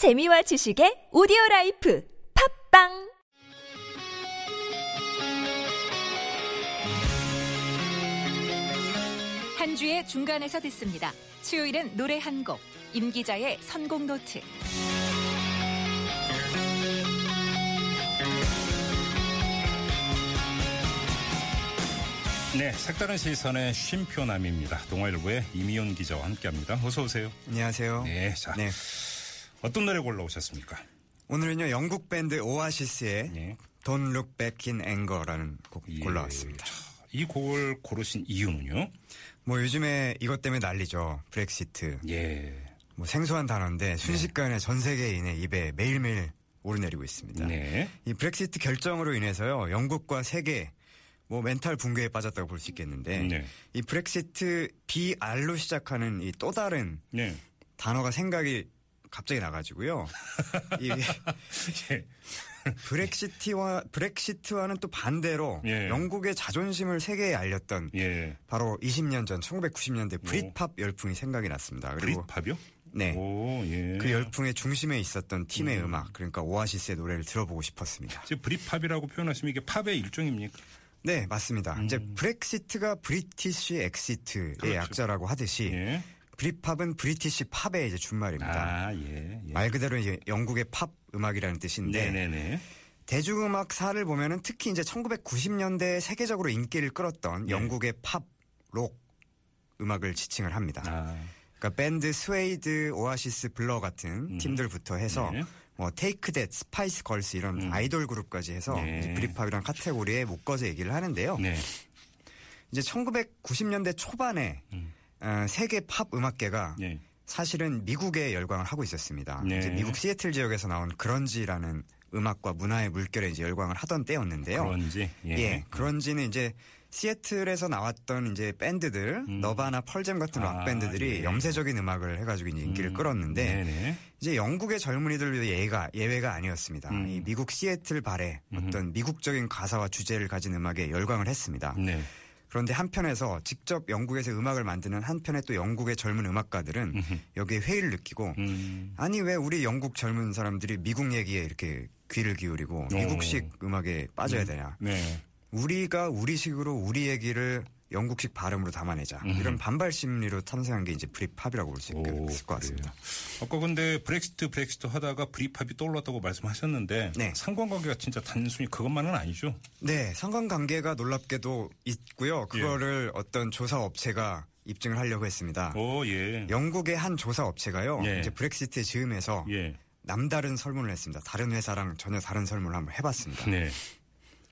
재미와 지식의 오디오 라이프 팟빵 한 주의 중간에서 듣습니다. 수요일은 노래 한 곡, 임 기자의 선곡 노트. 네, 색다른 시선의 쉼표남입니다. 동아일보의 임희윤 기자와 함께합니다. 어서 오세요. 안녕하세요. 네, 자 네. 어떤 노래 골라오셨습니까? 오늘은요 영국 밴드 오아시스의 네. Don't Look Back in Anger라는 곡 예, 골라왔습니다. 자, 이 곡을 고르신 이유는요? 뭐 요즘에 이것 때문에 난리죠. 브렉시트. 예, 뭐 생소한 단어인데 순식간에 전 세계인의 입에 매일매일 오르내리고 있습니다. 네, 이 브렉시트 결정으로 인해서요 영국과 세계 뭐 멘탈 붕괴에 빠졌다고 볼 수 있겠는데 네. 이 브렉시트 BR로 시작하는 이 또 다른 네, 단어가 생각이 갑자기 나가지고요. 이 예, 브렉시트와 브렉시트와는 또 반대로 예. 영국의 자존심을 세계에 알렸던 예. 바로 20년 전 1990년대 브릿팝 열풍이 생각이 났습니다. 그리고 브릿팝이요? 네. 오, 예. 그 열풍의 중심에 있었던 팀의 음. 악 그러니까 오아시스의 노래를 들어보고 싶었습니다. 지금 브릿팝이라고 표현하시면 이게 팝의 일종입니까? 네, 맞습니다. 이제 브렉시트가 British exit의 음. 그렇죠. 약자라고 하듯이 예. 브릿팝은 British pop의 이제 준말입니다. 아, 예. 예. 말 그대로 이제 영국의 팝 음악이라는 뜻인데 네네네. 대중음악사를 보면은 특히 이제 1990년대 세계적으로 인기를 끌었던 네. 영국의 팝, 록 음악을 지칭을 합니다. 아, 그러니까 밴드 스웨이드, 오아시스, 블러 같은 음. 팀들부터 해서 네. 뭐 테이크 댓, 스파이스 걸스 이런 음. 아이돌 그룹까지 해서 네. 브리팝이란 카테고리에 묶어서 얘기를 하는데요. 네. 이제 1990년대 초반에 음. 어, 세계 팝 음악계가 네. 사실은 미국에 열광을 하고 있었습니다. 네. 이제 미국 시애틀 지역에서 나온 그런지라는 음악과 문화의 물결에 이제 열광을 하던 때였는데요. 그런지. 예. 예. 그런지는 이제 시애틀에서 나왔던 이제 밴드들, 음. 너바나 펄잼 같은 아, 락 밴드들이 예. 염세적인 음악을 해가지고 이제 인기를 음. 끌었는데 네네. 이제 영국의 젊은이들 예가 예외가 아니었습니다. 음. 이 미국 시애틀 발에 어떤 미국적인 가사와 주제를 가진 음악에 열광을 했습니다. 네. 그런데 한편에서 직접 영국에서 음악을 만드는 한편의 또 영국의 젊은 음악가들은 여기에 회의를 느끼고 음. 아니 왜 우리 영국 젊은 사람들이 미국 얘기에 이렇게 귀를 기울이고 미국식 음악에 빠져야 되냐. 네. 우리가 우리식으로 우리 얘기를 영국식 발음으로 담아내자. 이런 반발 심리로 탄생한 게 이제 브릿팝이라고 볼수 오, 있을 것 같습니다. 아까 근데 브렉시트 브렉시트 하다가 브리팝이 떠올랐다고 말씀하셨는데 네. 상관관계가 진짜 단순히 그것만은 아니죠. 네, 상관관계가 놀랍게도 있고요. 그거를 어떤 조사 업체가 입증을 하려고 했습니다. 오 예. 영국의 한 조사 업체가요. 예. 이제 브렉시트에 즈음해서 예. 남다른 설문을 했습니다. 다른 회사랑 전혀 다른 설문을 한번 해봤습니다. 네.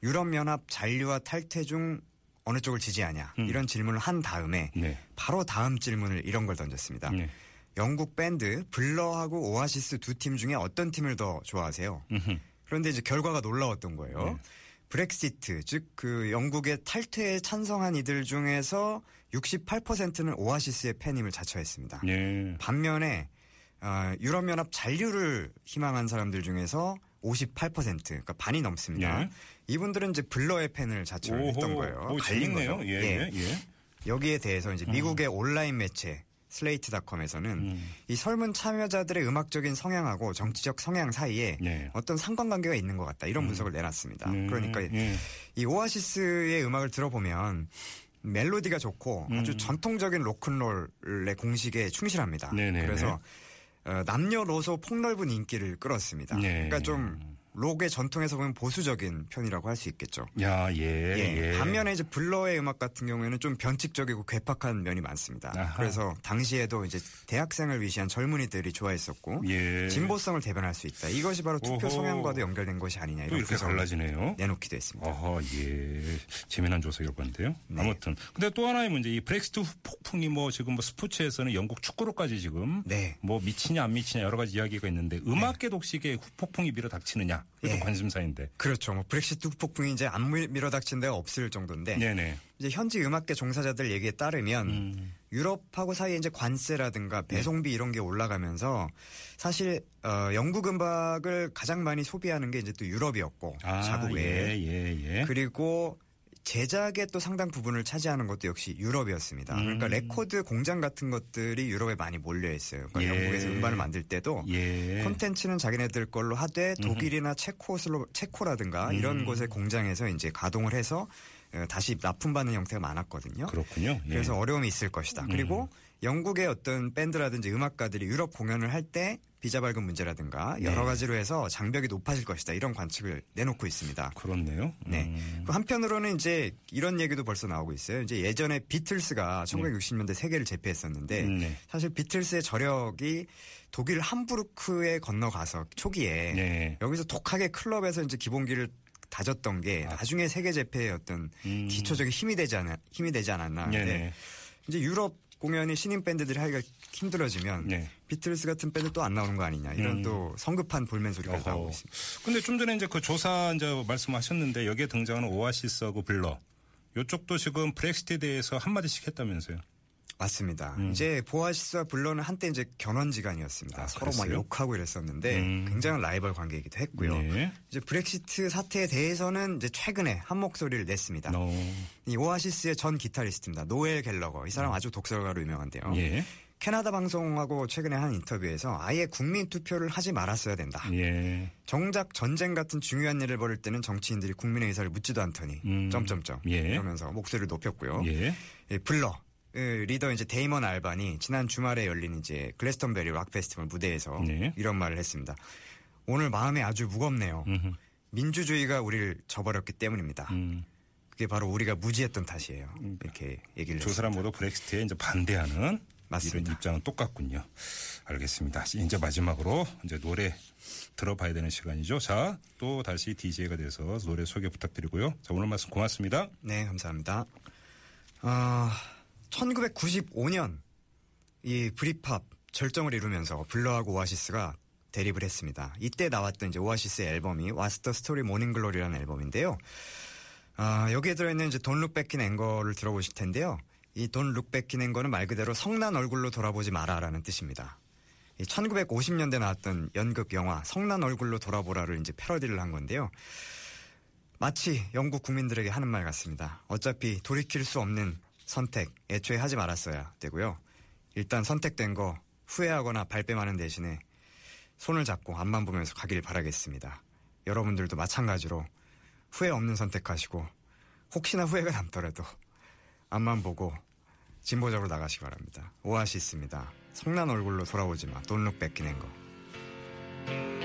유럽연합 잔류와 탈퇴 중 어느 쪽을 지지하냐 이런 질문을 한 다음에 네. 바로 다음 질문을 이런 걸 던졌습니다. 네. 영국 밴드 블러하고 오아시스 두 팀 중에 어떤 팀을 더 좋아하세요? 음흠. 그런데 이제 결과가 놀라웠던 거예요. 네. 브렉시트 즉 그 영국의 탈퇴에 찬성한 이들 중에서 68%는 오아시스의 팬임을 자처했습니다. 네. 반면에 어, 유럽연합 잔류를 희망한 사람들 중에서 58% 그러니까 반이 넘습니다. 예. 이분들은 이제 블러의 팬을 자처를 했던 거예요. 오, 갈린 재밌네요. 거죠. 예. 예. 예. 여기에 대해서 이제 미국의 온라인 매체 슬레이트닷컴에서는 음. 이 설문 참여자들의 음악적인 성향하고 정치적 성향 사이에 네. 어떤 상관관계가 있는 것 같다 이런 분석을 내놨습니다. 음, 그러니까 예. 이 오아시스의 음악을 들어보면 멜로디가 좋고 아주 전통적인 로큰롤의 공식에 충실합니다. 음. 네네네. 그래서 어, 남녀노소 폭넓은 인기를 끌었습니다. 네. 그러니까 좀 록의 전통에서 보면 보수적인 편이라고 할 수 있겠죠. 야, 예. 예. 예. 반면에 이제 블러의 음악 같은 경우에는 좀 변칙적이고 괴팍한 면이 많습니다. 아하. 그래서 당시에도 이제 대학생을 위시한 젊은이들이 좋아했었고 예. 진보성을 대변할 수 있다. 이것이 바로 투표 오호. 성향과도 연결된 것이 아니냐 이렇게 분석을 갈라지네요. 내놓기도 했습니다. 어허, 예. 재미난 조사 결과인데요. 네. 아무튼. 근데 또 하나의 문제, 이 브렉시트 폭풍이 뭐 지금 뭐 스포츠에서는 영국 축구로까지 지금 네. 뭐 미치냐 안 미치냐 여러 가지 이야기가 있는데 음악계 독식에 폭풍이 밀어 닥치느냐. 이것도 예. 관심사인데. 그렇죠. 뭐 브렉시트 폭풍이 이제 안 밀- 밀어닥친 데가 없을 정도인데 네네. 이제 현지 음악계 종사자들 얘기에 따르면 음. 유럽하고 사이에 이제 관세라든가 배송비 이런 게 올라가면서 사실 어, 영국 음악을 가장 많이 소비하는 게 이제 또 유럽이었고 아, 자국 외에 예, 예, 예. 그리고 제작의 또 상당 부분을 차지하는 것도 역시 유럽이었습니다. 그러니까 음. 레코드 공장 같은 것들이 유럽에 많이 몰려 있어요. 그러니까 예. 영국에서 음반을 만들 때도 예. 콘텐츠는 자기네들 걸로 하되 독일이나 체코슬로 체코라든가 이런 음. 곳의 공장에서 이제 가동을 해서 어, 다시 납품받는 형태가 많았거든요. 그렇군요. 예. 그래서 어려움이 있을 것이다. 그리고 영국의 어떤 밴드라든지 음악가들이 유럽 공연을 할 때 비자 발급 문제라든가 여러 네. 가지로 해서 장벽이 높아질 것이다. 이런 관측을 내놓고 있습니다. 그렇네요. 네. 음. 그 한편으로는 이제 이런 얘기도 벌써 나오고 있어요. 이제 예전에 비틀스가 1960년대 세계를 제패했었는데 음, 네. 사실 비틀스의 저력이 독일 함부르크에 건너가서 초기에 네. 여기서 독하게 클럽에서 이제 기본기를 다졌던 게 아. 나중에 세계 제패의 어떤 음. 기초적인 힘이 되지 않 힘이 되지 않았나. 네. 네. 이제 유럽 공연이 신인 밴드들이 하기가 힘들어지면 네. 비틀스 같은 밴드 또 안 나오는 거 아니냐 이런 음. 또 성급한 볼멘소리가 어허. 나오고 있습니다. 근데 좀 전에 이제 그 조사 이제 말씀하셨는데 여기에 등장하는 오아시스하고 블러 요쪽도 지금 브렉시트에 대해서 한마디씩 했다면서요. 맞습니다. 음. 이제 보아시스와 블러는 한때 이제 견원지간이었습니다. 아, 서로 막 그랬어요? 욕하고 이랬었는데 음. 굉장한 라이벌 관계이기도 했고요. 네. 이제 브렉시트 사태에 대해서는 이제 최근에 한 목소리를 냈습니다. 어. 이 오아시스의 전 기타리스트입니다. 노엘 갤러거. 이 사람 아주 독설가로 유명한데요. 음. 예. 캐나다 방송하고 최근에 한 인터뷰에서 아예 국민 투표를 하지 말았어야 된다. 예. 정작 전쟁 같은 중요한 일을 벌일 때는 정치인들이 국민의 의사를 묻지도 않더니 음. 점점점 예. 이러면서 목소리를 높였고요. 예. 예, 블러 그 리더 이제 데이먼 알반이 지난 주말에 열린 이제 글래스턴베리 락 페스티벌 무대에서 네. 이런 말을 했습니다. 오늘 마음이 아주 무겁네요. 음흠. 민주주의가 우리를 저버렸기 때문입니다. 음. 그게 바로 우리가 무지했던 탓이에요. 이렇게 얘기를 두. 사람 모두 브렉시트에 이제 반대하는 맞습니다. 이런 입장은 똑같군요. 알겠습니다. 이제 마지막으로 이제 노래 들어봐야 되는 시간이죠. 자, 또 다시 DJ가 돼서 노래 소개 부탁드리고요. 자, 오늘 말씀 고맙습니다. 네, 감사합니다. 아, 1995년 이 브리팝 절정을 이루면서 블러하고 오아시스가 대립을 했습니다. 이때 나왔던 이제 오아시스의 앨범이 Story Morning Glory라는 앨범인데요. 아, 여기에 들어있는 이제 Back in Anger를 들어보실 텐데요. 이 Back in Anger는 말 그대로 성난 얼굴로 돌아보지 마라라는 뜻입니다. 이 1950년대 나왔던 연극 영화 성난 얼굴로 돌아보라를 이제 패러디를 한 건데요. 마치 영국 국민들에게 하는 말 같습니다. 어차피 돌이킬 수 없는 선택 애초에 하지 말았어야 되고요. 일단 선택된 거 후회하거나 발뺌하는 대신에 손을 잡고 앞만 보면서 가길 바라겠습니다. 여러분들도 마찬가지로 후회 없는 선택하시고 혹시나 후회가 남더라도 앞만 보고 진보적으로 나가시기 바랍니다. 오아시스입니다. 성난 얼굴로 돌아오지 마. Back in anger.